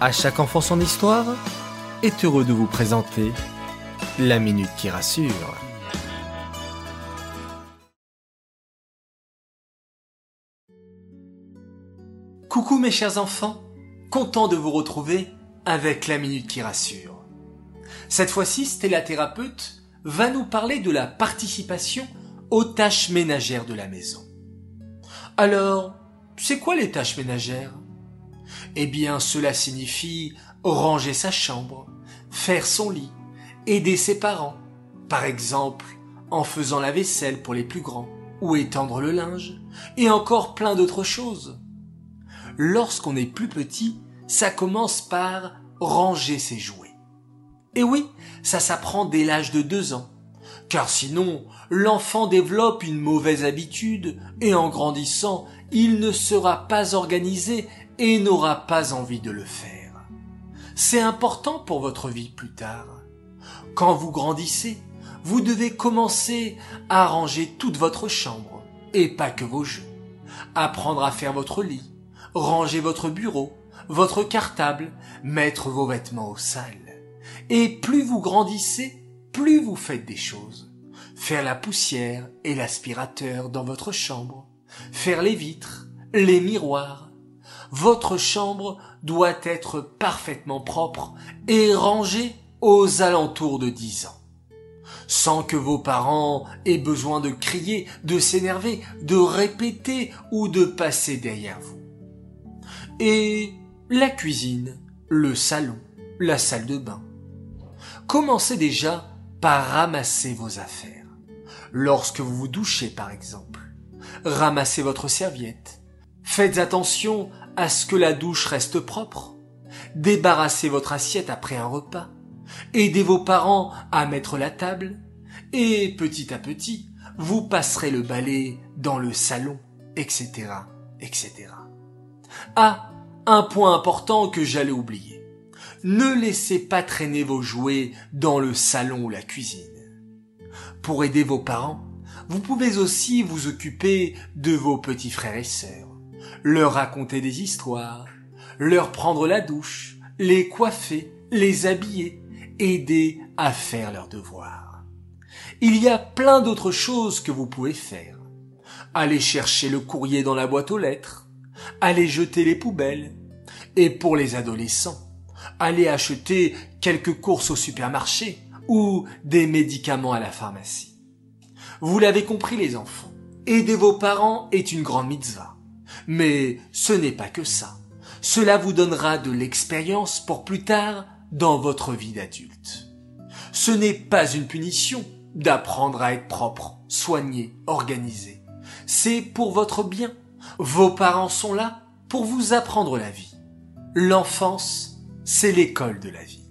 À chaque enfant son histoire est heureux de vous présenter la minute qui rassure. Coucou mes chers enfants, content de vous retrouver avec la minute qui rassure. Cette fois-ci, Stella Thérapeute va nous parler de la participation aux tâches ménagères de la maison. Alors, c'est quoi les tâches ménagères? Eh bien, cela signifie ranger sa chambre, faire son lit, aider ses parents, par exemple en faisant la vaisselle pour les plus grands, ou étendre le linge, et encore plein d'autres choses. Lorsqu'on est plus petit, ça commence par ranger ses jouets. Et oui, ça s'apprend dès l'âge de deux ans, car sinon l'enfant développe une mauvaise habitude et en grandissant, il ne sera pas organisé et n'aura pas envie de le faire. C'est important pour votre vie plus tard. Quand vous grandissez, vous devez commencer à ranger toute votre chambre, et pas que vos jeux. Apprendre à faire votre lit, ranger votre bureau, votre cartable, mettre vos vêtements au sale. Et plus vous grandissez, plus vous faites des choses. Faire la poussière et l'aspirateur dans votre chambre, faire les vitres, les miroirs. Votre chambre doit être parfaitement propre et rangée aux alentours de dix ans. Sans que vos parents aient besoin de crier, de s'énerver, de répéter ou de passer derrière vous. Et la cuisine, le salon, la salle de bain. Commencez déjà par ramasser vos affaires. Lorsque vous vous douchez par exemple, ramassez votre serviette. Faites attention à ce que la douche reste propre. Débarrassez votre assiette après un repas. Aidez vos parents à mettre la table. Et petit à petit, vous passerez le balai dans le salon, etc., etc. Ah, un point important que j'allais oublier. Ne laissez pas traîner vos jouets dans le salon ou la cuisine. Pour aider vos parents, vous pouvez aussi vous occuper de vos petits frères et sœurs, leur raconter des histoires, leur prendre la douche, les coiffer, les habiller, aider à faire leurs devoirs. Il y a plein d'autres choses que vous pouvez faire. Aller chercher le courrier dans la boîte aux lettres, aller jeter les poubelles, et pour les adolescents, aller acheter quelques courses au supermarché ou des médicaments à la pharmacie. Vous l'avez compris les enfants, aider vos parents est une grande mitzvah. Mais ce n'est pas que ça. Cela vous donnera de l'expérience pour plus tard dans votre vie d'adulte. Ce n'est pas une punition d'apprendre à être propre, soigné, organisé. C'est pour votre bien. Vos parents sont là pour vous apprendre la vie. L'enfance c'est l'école de la vie.